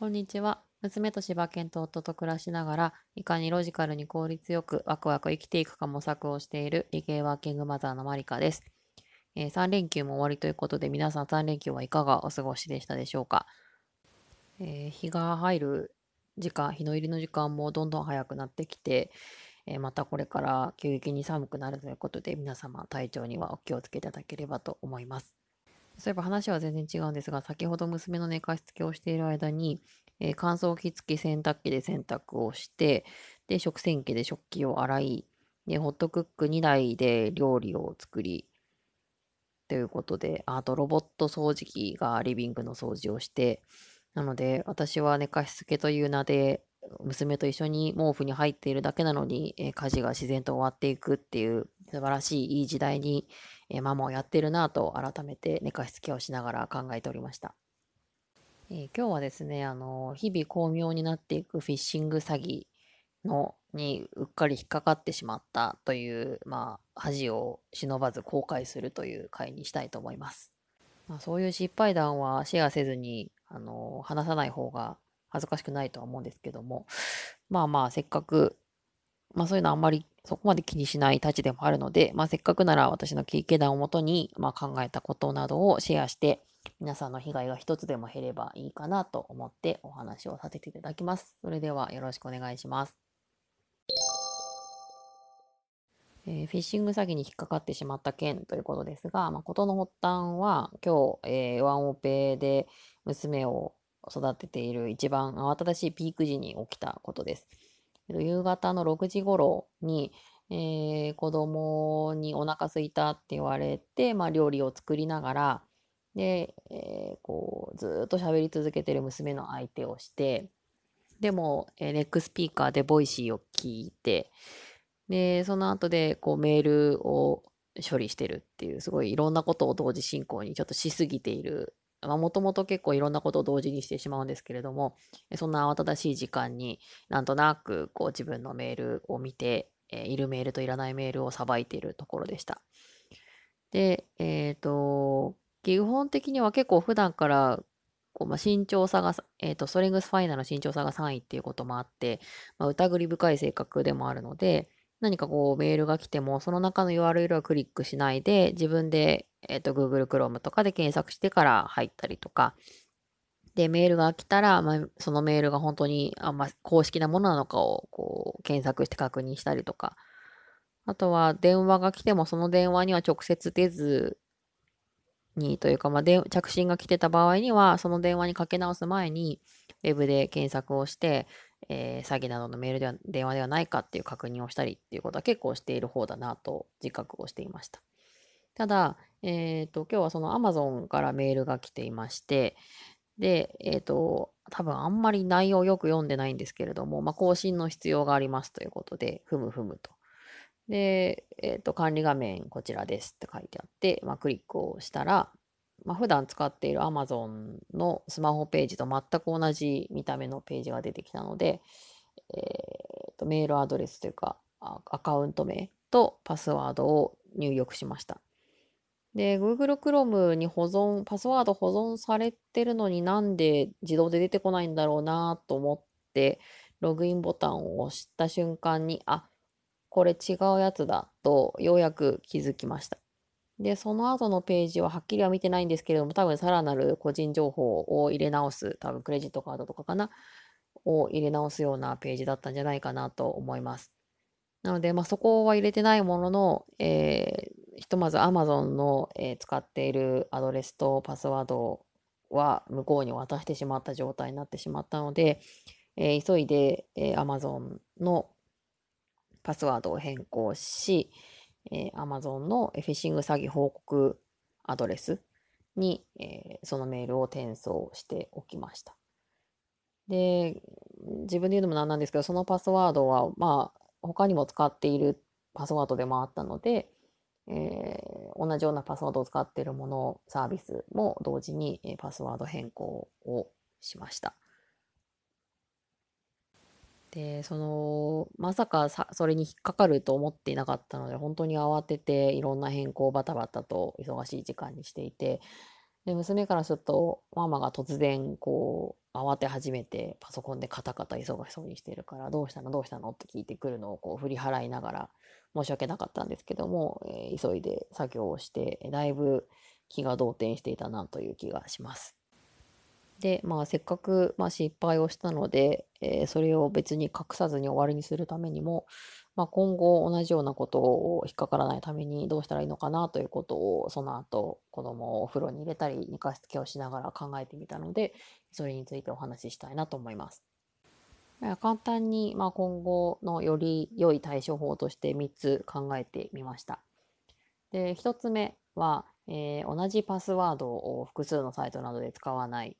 こんにちは。娘と柴犬と夫と暮らしながら、いかにロジカルに効率よくワクワク生きていくか模索をしている理系ワーキングマザーのマリカです。えー、3連休も終わりということで、皆さん3連休はいかがお過ごしでしたでしょうか？えー、日が入る時間、日の入りの時間もどんどん早くなってきて、えー、またこれから急激に寒くなるということで、皆様体調にはお気をつけいただければと思います。そういえば話は全然違うんですが、先ほど娘の寝かしつけをしている間に、えー、乾燥機付き洗濯機で洗濯をして、で、食洗機で食器を洗い、で、ホットクック2台で料理を作り、ということで、あとロボット掃除機がリビングの掃除をして、なので、私は寝かしつけという名で、娘と一緒に毛布に入っているだけなのに、えー、家事が自然と終わっていくっていう素晴らしいいい時代に、え、ママをやってるなと改めて寝かしつけをしながら考えておりました。えー、今日はですね、あの日々巧妙になっていくフィッシング詐欺のにうっかり引っかかってしまったという、まあ、恥を忍ばず後悔するという回にしたいと思います。まあ、そういう失敗談はシェアせずに、あの話さない方が恥ずかしくないとは思うんですけども、まあまあ、せっかく、まあそういうのはあんまりそこまで気にしないたちでもあるので、まあせっかくなら私の経験談をもとに、まあ、考えたことなどをシェアして、皆さんの被害が一つでも減ればいいかなと思ってお話をさせていただきます。それではよろしくお願いします。えー、フィッシング詐欺に引っかかってしまった件ということですが、まあ、事の発端は今日、えー、ワンオペで娘を育てている一番慌ただしいピーク時に起きたことです。夕方の6時頃に、えー、子供にお腹すいたって言われて、まあ、料理を作りながら、で、えー、こう、ずっと喋り続けてる娘の相手をして、でも、えー、ネックスピーカーでボイシーを聞いて、で、その後で、こう、メールを処理してるっていう、すごいいろんなことを同時進行にちょっとしすぎている、もともと結構いろんなことを同時にしてしまうんですけれども、そんな慌ただしい時間になんとなくこう自分のメールを見て、えー、いるメールといらないメールをさばいているところでした。で、えっ、ー、と、基本的には結構普段からこう、まあ、身長差が、え、ー、と、ストレングスファイナルの身長差が3位っていうこともあって、まあ、疑り深い性格でもあるので、何かこうメールが来ても、その中の URL はクリックしないで、自分で、えっ、と Google Chrome とかで検索してから入ったりとか、で、メールが来たら、まあ、そのメールが本当にあんま公式なものなのかをこう検索して確認したりとか、あとは電話が来てもその電話には直接出ずにというか、まあ、着信が来てた場合には、その電話にかけ直す前に、ウェブで検索をして、えー、詐欺などのメールでは、電話ではないかっていう確認をしたりっていうことは結構している方だなと自覚をしていました。ただ、えっ、ー、と、今日はその Amazon からメールが来ていまして、で、えっ、ー、と、多分あんまり内容よく読んでないんですけれども、まあ、更新の必要がありますということで、ふむふむと。で、えっ、ー、と、管理画面こちらですって書いてあって、まあ、クリックをしたら、まあ、普段使っている Amazon のスマホページと全く同じ見た目のページが出てきたので、えー、とメールアドレスというかアカウント名とパスワードを入力しました。で、Google Chrome に保存、パスワード保存されてるのになんで自動で出てこないんだろうなと思って、ログインボタンを押した瞬間に、あ、これ違うやつだとようやく気づきました。で、その後のページははっきりは見てないんですけれども、多分さらなる個人情報を入れ直す、多分クレジットカードとかかな、を入れ直すようなページだったんじゃないかなと思います。なので、まあ、そこは入れてないものの、えー、ひとまず Amazon の、えー、使っているアドレスとパスワードは向こうに渡してしまった状態になってしまったので、えー、急いで、え、Amazon のパスワードを変更し、えー、Amazon のフィッシング詐欺報告アドレスに、えー、そのメールを転送しておきました。で、自分で言うのもなんなんですけど、そのパスワードは、まあ、他にも使っているパスワードでもあったので、えー、同じようなパスワードを使っているもの、サービスも同時にパスワード変更をしました。で、その、まさかさ、それに引っかかると思っていなかったので、本当に慌てていろんな変更をバタバタと忙しい時間にしていて、で、娘からすると、ママが突然、こう、慌て始めて、パソコンでカタカタ忙しそうにしてるから、どうしたの？どうしたの？って聞いてくるのをこう振り払いながら、申し訳なかったんですけども、えー急いで作業をして、だいぶ気が動転していたなという気がします。で、まあ、せっかく、まあ、失敗をしたので、えーそれを別に隠さずに終わりにするためにも、まあ、今後同じようなことを引っかからないためにどうしたらいいのかなということをその後子供をお風呂に入れたり寝かしつけをしながら考えてみたのでそれについてお話ししたいなと思います。簡単に、まあ、今後のより良い対処法として3つ考えてみました。で1つ目は、えー、同じパスワードを複数のサイトなどで使わない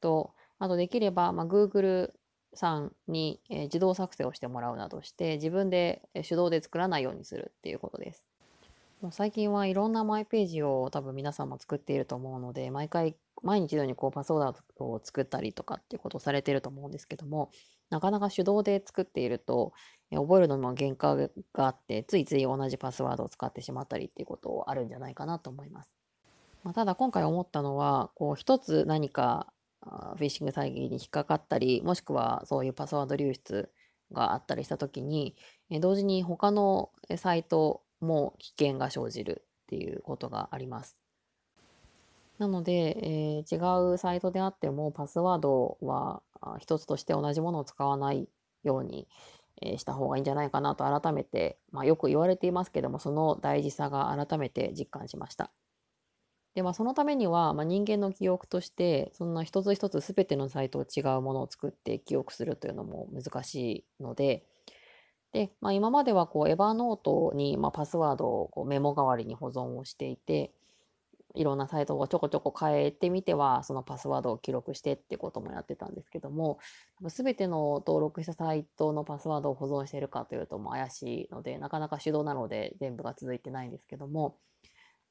とあとできれば、まあ、Google さんに、え自動作成をしてもらうなどして自分で手動で作らないようにするっていうことです。もう最近はいろんなマイページを多分皆さんも作っていると思うので毎回毎日のようにこうパスワードを作ったりとかっていうことをされていると思うんですけどもなかなか手動で作っているとえ覚えるのにも限界があってついつい同じパスワードを使ってしまったりっていうことあるんじゃないかなと思います。まあ、ただ今回思ったのはこう一つ何かフィッシング詐欺に引っかかったり、もしくはそういうパスワード流出があったりしたときに、同時に他のサイトも危険が生じるっていうことがあります。なので、えー、違うサイトであってもパスワードは一つとして同じものを使わないように、えした方がいいんじゃないかなと改めて、まあ、よく言われていますけどもその大事さが改めて実感しました。で、まあ、そのためには、まあ、人間の記憶として、そんな一つ一つ全てのサイトを違うものを作って記憶するというのも難しいので、で、まあ、今まではこうエヴァノートに、まあ、パスワードをこうメモ代わりに保存をしていて、いろんなサイトをちょこちょこ変えてみては、そのパスワードを記録してってこともやってたんですけども、全ての登録したサイトのパスワードを保存しているかというとも怪しいので、なかなか手動なので全部が続いてないんですけども、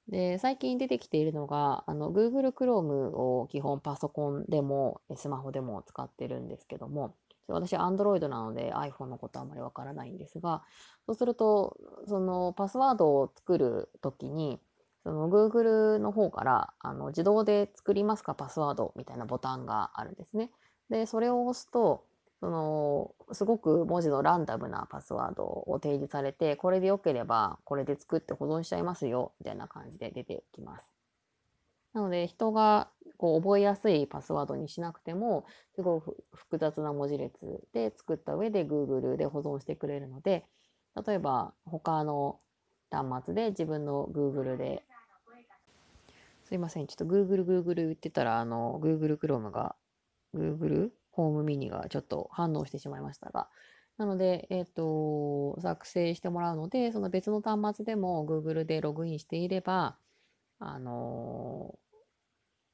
で、最近出てきているのが、あの、Google Chrome を基本パソコンでもスマホでも使ってるんですけども、私 Android なので iPhone のことはあまりわからないんですが、そうすると、そのパスワードを作るときに、その Google の方からあの自動で作りますかパスワードみたいなボタンがあるんですね。で、それを押すと、そのすごく文字のランダムなパスワードを提示されてこれでよければこれで作って保存しちゃいますよみたいな感じで出てきます。なので人がこう覚えやすいパスワードにしなくてもすごく複雑な文字列で作った上で Google で保存してくれるので例えば他の端末で自分の Google ですいませんちょっと Google Google 言ってたらあの Google Chrome が Google ホームミニがちょっと反応してしまいましたが、なので、えっ、ー、と、作成してもらうので、その別の端末でも Google でログインしていれば、あのー、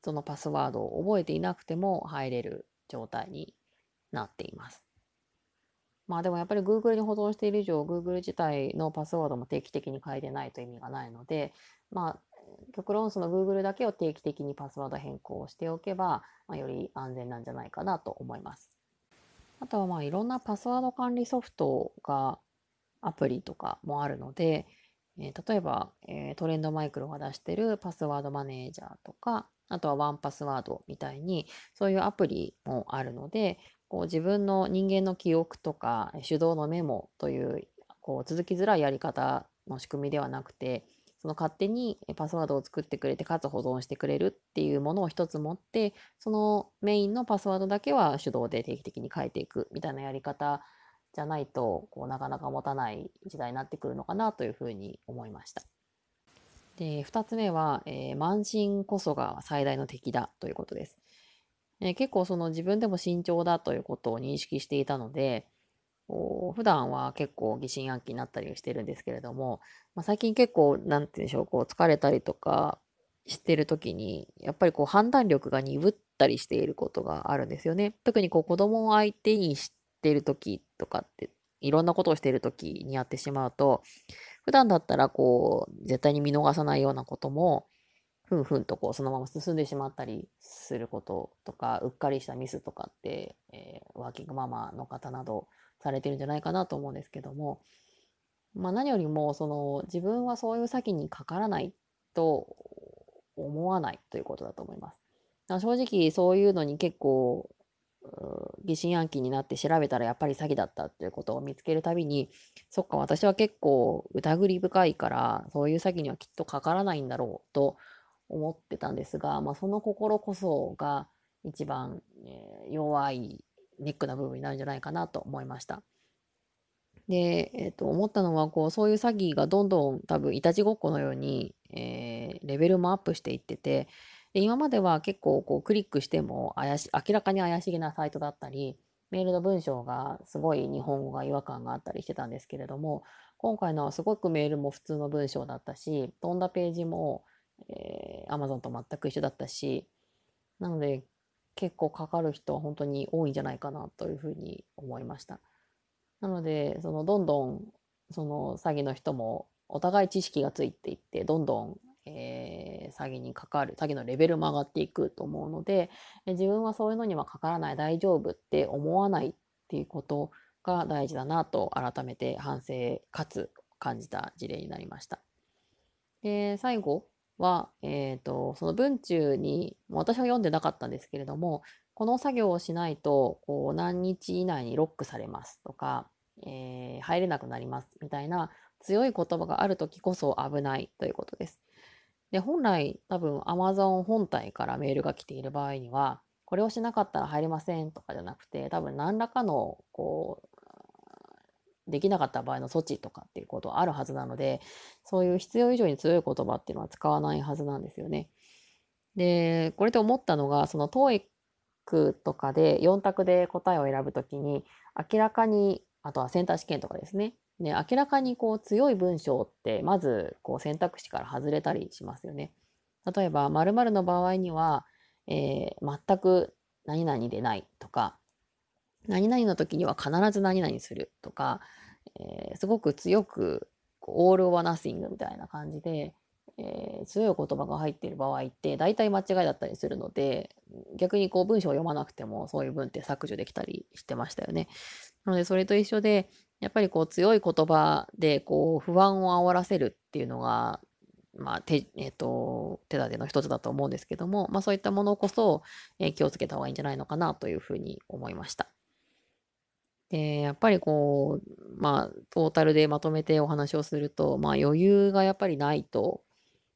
そのパスワードを覚えていなくても入れる状態になっています。まあでもやっぱり Google に保存している以上、Google 自体のパスワードも定期的に変えてないと意味がないので、まあ極論その Google だけを定期的にパスワード変更をしておけば、まあ、より安全なんじゃないかなと思います。あとはまあいろんなパスワード管理ソフトがアプリとかもあるので、えー、例えば、えー、トレンドマイクロが出してるパスワードマネージャーとか、あとはワンパスワードみたいに、そういうアプリもあるので、こう自分の人間の記憶とか手動のメモというこう続きづらいやり方の仕組みではなくて、その勝手にパスワードを作ってくれて、かつ保存してくれるっていうものを一つ持って、そのメインのパスワードだけは手動で定期的に変えていくみたいなやり方じゃないと、こうなかなか持たない時代になってくるのかなというふうに思いました。で、2つ目は、えー、慢心こそが最大の敵だということです。えー、結構その自分でも慎重だということを認識していたので、普段は結構疑心暗鬼になったりしてるんですけれども、まあ、最近結構、なんて言うんでしょう、こう疲れたりとかしてる時に、やっぱりこう判断力が鈍ったりしていることがあるんですよね。特にこう子供を相手にしている時とかって、いろんなことをしている時にやってしまうと、普段だったらこう、絶対に見逃さないようなことも、ふんふんとこうそのまま進んでしまったりすることとか、うっかりしたミスとかって、えー、ワーキングママの方などされてるんじゃないかなと思うんですけども、まあ、何よりもその自分はそういう先にかからないと思わないということだと思います。正直そういうのに結構疑心暗鬼になって調べたらやっぱり詐欺だったっていうことを見つけるたびにそっか私は結構疑り深いからそういう詐欺にはきっとかからないんだろうと思ってたんですが、まあ、その心こそが一番、えー、弱いネックな部分になるんじゃないかなと思いました。で、えー、と思ったのはこうそういう詐欺がどんどん多分いたちごっこのように、えー、レベルもアップしていっててで今までは結構こうクリックしても怪し明らかに怪しげなサイトだったりメールの文章がすごい日本語が違和感があったりしてたんですけれども今回のはすごくメールも普通の文章だったし飛んだページも、えー、Amazon と全く一緒だったしなので結構かかる人は本当に多いんじゃないかなというふうに思いました。なので、そのどんどんその詐欺の人もお互い知識がついていって、どんどん、えー、詐欺にかかる、詐欺のレベルも上がっていくと思うので、自分はそういうのにはかからない、大丈夫って思わないっていうことが大事だなと改めて反省かつ感じた事例になりました。で、最後は、え、ー、と、その文中に、私は読んでなかったんですけれども、この作業をしないと、こう、何日以内にロックされますとか、えー、入れなくなりますみたいな強い言葉がある時こそ危ないということです。で、本来多分 Amazon 本体からメールが来ている場合には、これをしなかったら入りませんとかじゃなくて、多分何らかのこうできなかった場合の措置とかっていうことはあるはずなので、そういう必要以上に強い言葉っていうのは使わないはずなんですよね。で、これで思ったのが、その TOEIC とかで4択で答えを選ぶときに、明らかに、あとはセンター試験とかですね。ね、明らかにこう強い文章ってまずこう選択肢から外れたりしますよね。例えば、〇〇の場合には、えー、全く何々でないとか、何々の時には必ず何々するとか、えー、すごく強くオール・オア・ナッシングみたいな感じで、えー、強い言葉が入っている場合って大体間違いだったりするので逆にこう文章を読まなくてもそういう文って削除できたりしてましたよね。なのでそれと一緒でやっぱりこう強い言葉でこう不安を煽らせるっていうのがまあ手えーと、手立ての一つだと思うんですけども、まあ、そういったものこそ、えー、気をつけた方がいいんじゃないのかなというふうに思いました。で、やっぱりこう、まあ、トータルでまとめてお話をすると、まあ、余裕がやっぱりないと、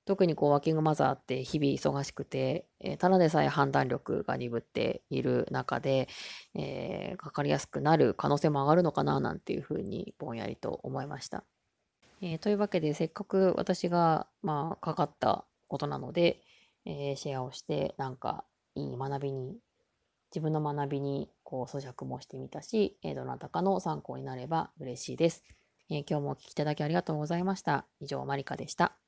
特にこうワーキングマザーって日々忙しくて、えー、ただでさえ判断力が鈍っている中で、えー、かかりやすくなる可能性も上がるのかななんていうふうにぼんやりと思いました。えー、というわけでせっかく私が、まあ、かかったことなので、えシェアをしてなんかいい学びに自分の学びにこう咀嚼もしてみたし、えどなたかの参考になれば嬉しいです。え今日もお聴きいただきありがとうございました。以上、マリカでした。